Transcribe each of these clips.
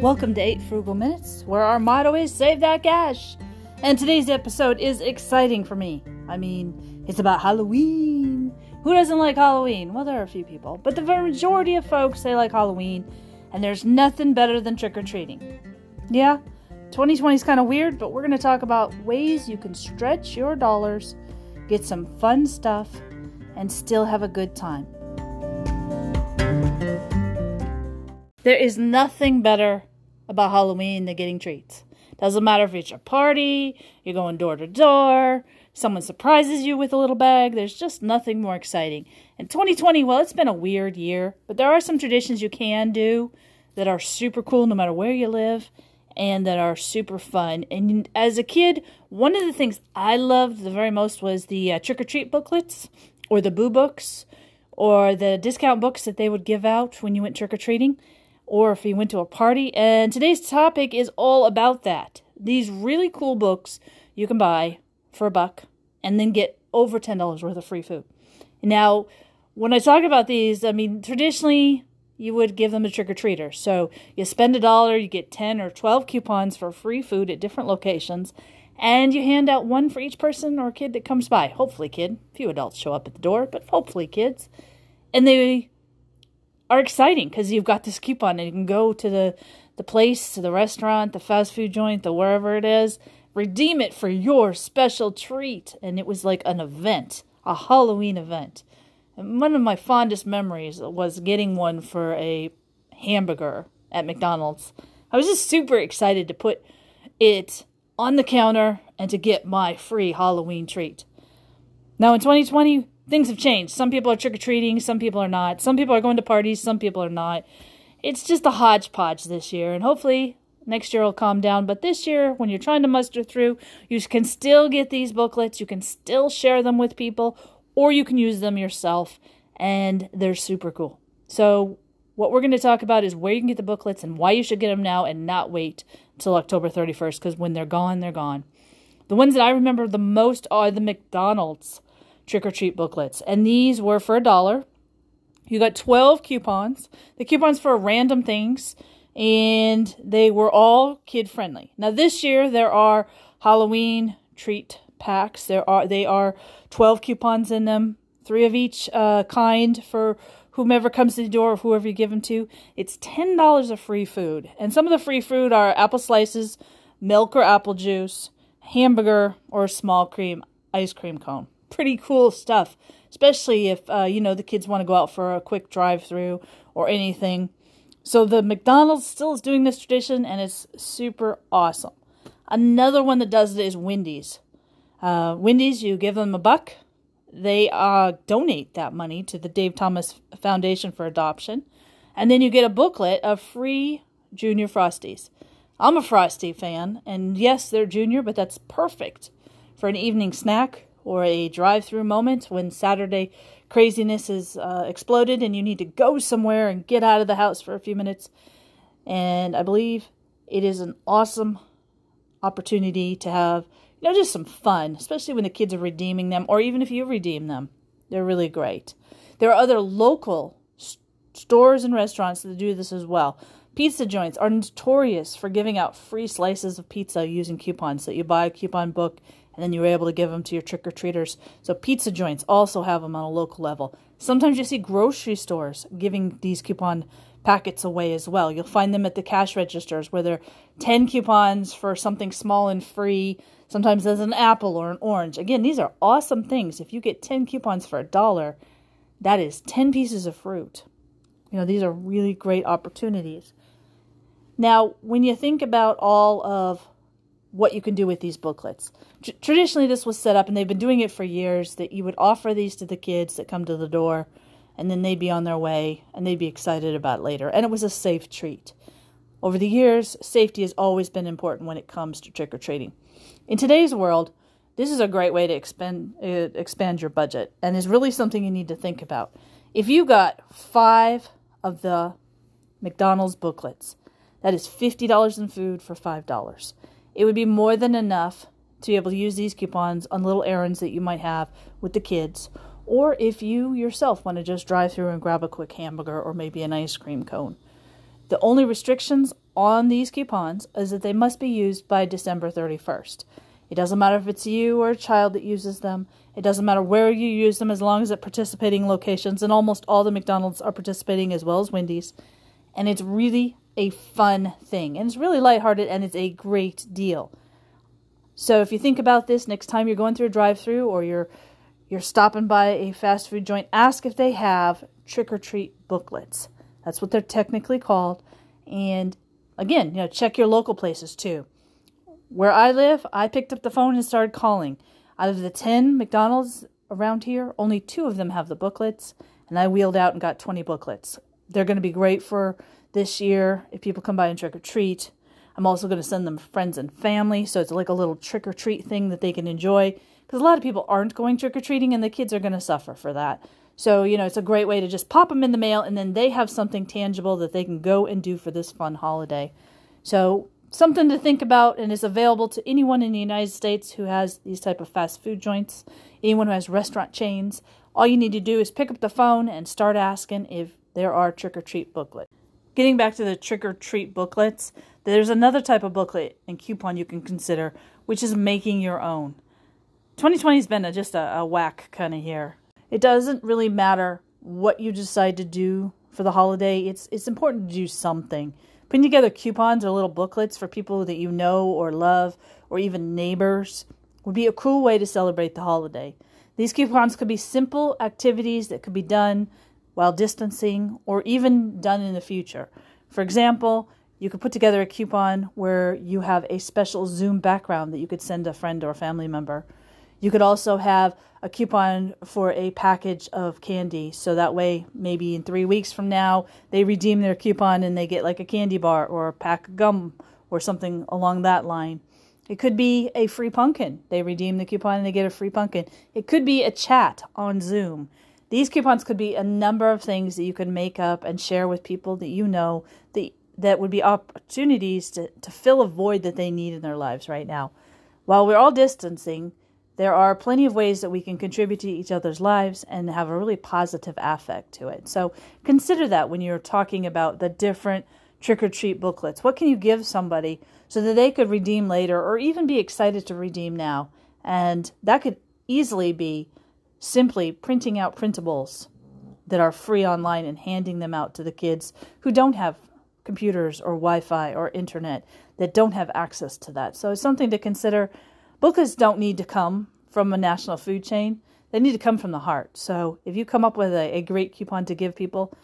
Welcome to 8 Frugal Minutes, where our motto is save that cash. And today's episode is exciting for me. I mean, it's about Halloween. Who doesn't like Halloween? Well, there are a few people, but the majority of folks they like Halloween, and there's nothing better than trick or treating. Yeah, 2020 is kind of weird, but we're going to talk about ways you can stretch your dollars, get some fun stuff, and still have a good time. There is nothing better about Halloween than getting treats. Doesn't matter if it's a party, you're going door to door, someone surprises you with a little bag. There's just nothing more exciting. And 2020, well, it's been a weird year, but there are some traditions you can do that are super cool no matter where you live and that are super fun. And as a kid, one of the things I loved the very most was the uh, trick or treat booklets or the boo books or the discount books that they would give out when you went trick or treating or if you went to a party. And today's topic is all about that. These really cool books you can buy for a buck and then get over $10 worth of free food. Now, when I talk about these, I mean, traditionally you would give them a trick or treater. So you spend a dollar, you get 10 or 12 coupons for free food at different locations, and you hand out one for each person or kid that comes by. Hopefully, kid. Few adults show up at the door, but hopefully, kids. And they are exciting because you've got this coupon and you can go to the the place, to the restaurant, the fast food joint, the wherever it is, redeem it for your special treat. And it was like an event, a Halloween event. And one of my fondest memories was getting one for a hamburger at McDonald's. I was just super excited to put it on the counter and to get my free Halloween treat. Now in 2020, things have changed. Some people are trick or treating, some people are not. Some people are going to parties, some people are not. It's just a hodgepodge this year, and hopefully next year will calm down. But this year, when you're trying to muster through, you can still get these booklets, you can still share them with people, or you can use them yourself, and they're super cool. So, what we're going to talk about is where you can get the booklets and why you should get them now and not wait until October 31st because when they're gone, they're gone. The ones that I remember the most are the McDonald's trick or treat booklets, and these were for a dollar. You got 12 coupons. The coupons for random things, and they were all kid friendly. Now this year there are Halloween treat packs. There are they are 12 coupons in them, three of each uh, kind for whomever comes to the door or whoever you give them to. It's $10 of free food. And some of the free food are apple slices, milk or apple juice, hamburger, or small cream ice cream cone pretty cool stuff, especially if uh, you know the kids want to go out for a quick drive-through or anything. So the McDonald's still is doing this tradition, and it's super awesome. Another one that does it is Wendy's. Uh, Wendy's, you give them a buck, they uh, donate that money to the Dave Thomas Foundation for Adoption, and then you get a booklet of free Junior Frosties. I'm a Frosty fan, and yes, they're junior, but that's perfect for an evening snack or a drive through moment when Saturday craziness is uh, exploded and you need to go somewhere and get out of the house for a few minutes. And I believe it is an awesome opportunity to have, you know, just some fun, especially when the kids are redeeming them or even if you redeem them. They're really great. There are other local stores and restaurants that do this as well. Pizza joints are notorious for giving out free slices of pizza using coupons that you buy a coupon book and then you're able to give them to your trick or treaters. So pizza joints also have them on a local level. Sometimes you see grocery stores giving these coupon packets away as well. You'll find them at the cash registers where they're 10 coupons for something small and free. Sometimes there's an apple or an orange. Again, these are awesome things. If you get 10 coupons for a dollar, that is 10 pieces of fruit. You know, these are really great opportunities. Now, when you think about all of what you can do with these booklets. Tr- traditionally, this was set up, and they've been doing it for years, that you would offer these to the kids that come to the door, and then they'd be on their way, and they'd be excited about later. And it was a safe treat. Over the years, safety has always been important when it comes to trick or treating. In today's world, this is a great way to expand uh, expand your budget, and is really something you need to think about. If you got five of the McDonald's booklets, that is fifty dollars in food for five dollars. It would be more than enough to be able to use these coupons on little errands that you might have with the kids, or if you yourself want to just drive through and grab a quick hamburger or maybe an ice cream cone. The only restrictions on these coupons is that they must be used by December 31st. It doesn't matter if it's you or a child that uses them. It doesn't matter where you use them as long as at participating locations. And almost all the McDonald's are participating as well as Wendy's. And it's really a fun thing. And it's really lighthearted and it's a great deal. So if you think about this next time you're going through a drive-through or you're you're stopping by a fast food joint, ask if they have trick or treat booklets. That's what they're technically called. And again, you know, check your local places too. Where I live, I picked up the phone and started calling. Out of the 10 McDonald's around here, only two of them have the booklets, and I wheeled out and got 20 booklets. They're going to be great for this year if people come by and trick or treat. I'm also going to send them friends and family, so it's like a little trick or treat thing that they can enjoy. Because a lot of people aren't going trick or treating, and the kids are going to suffer for that. So, you know, it's a great way to just pop them in the mail, and then they have something tangible that they can go and do for this fun holiday. So, something to think about, and is available to anyone in the United States who has these type of fast food joints, anyone who has restaurant chains. All you need to do is pick up the phone and start asking if there are trick or treat booklets. Getting back to the trick or treat booklets, there's another type of booklet and coupon you can consider, which is making your own. 2020 has been a, just a, a whack kind of year. It doesn't really matter what you decide to do for the holiday. It's it's important to do something. Putting together coupons or little booklets for people that you know or love, or even neighbors, would be a cool way to celebrate the holiday. These coupons could be simple activities that could be done while distancing or even done in the future. For example, you could put together a coupon where you have a special Zoom background that you could send a friend or family member. You could also have a coupon for a package of candy. So that way, maybe in three weeks from now, they redeem their coupon and they get like a candy bar or a pack of gum or something along that line. It could be a free pumpkin. They redeem the coupon and they get a free pumpkin. It could be a chat on Zoom. These coupons could be a number of things that you could make up and share with people that you know that, that would be opportunities to, to fill a void that they need in their lives right now. While we're all distancing, there are plenty of ways that we can contribute to each other's lives and have a really positive affect to it. So consider that when you're talking about the different trick or treat booklets. What can you give somebody so that they could redeem later or even be excited to redeem now? And that could easily be simply printing out printables that are free online and handing them out to the kids who don't have computers or Wi Fi or internet, that don't have access to that. So it's something to consider. Booklets don't need to come from a national food chain, they need to come from the heart. So if you come up with a, a great coupon to give people,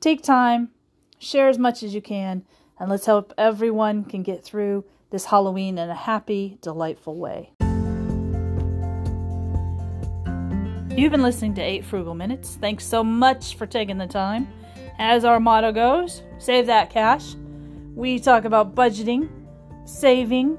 take time, share as much as you can, and let's help everyone can get through this Halloween in a happy, delightful way. You've been listening to 8 Frugal Minutes. Thanks so much for taking the time. As our motto goes, save that cash. We talk about budgeting, saving,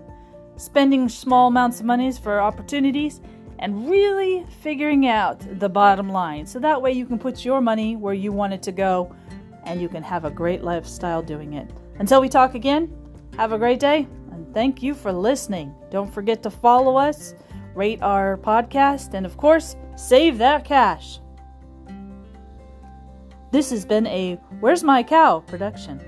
spending small amounts of monies for opportunities, and really figuring out the bottom line. So that way you can put your money where you want it to go and you can have a great lifestyle doing it. Until we talk again, have a great day and thank you for listening. Don't forget to follow us, rate our podcast, and of course, Save that cash. This has been a Where's My Cow production.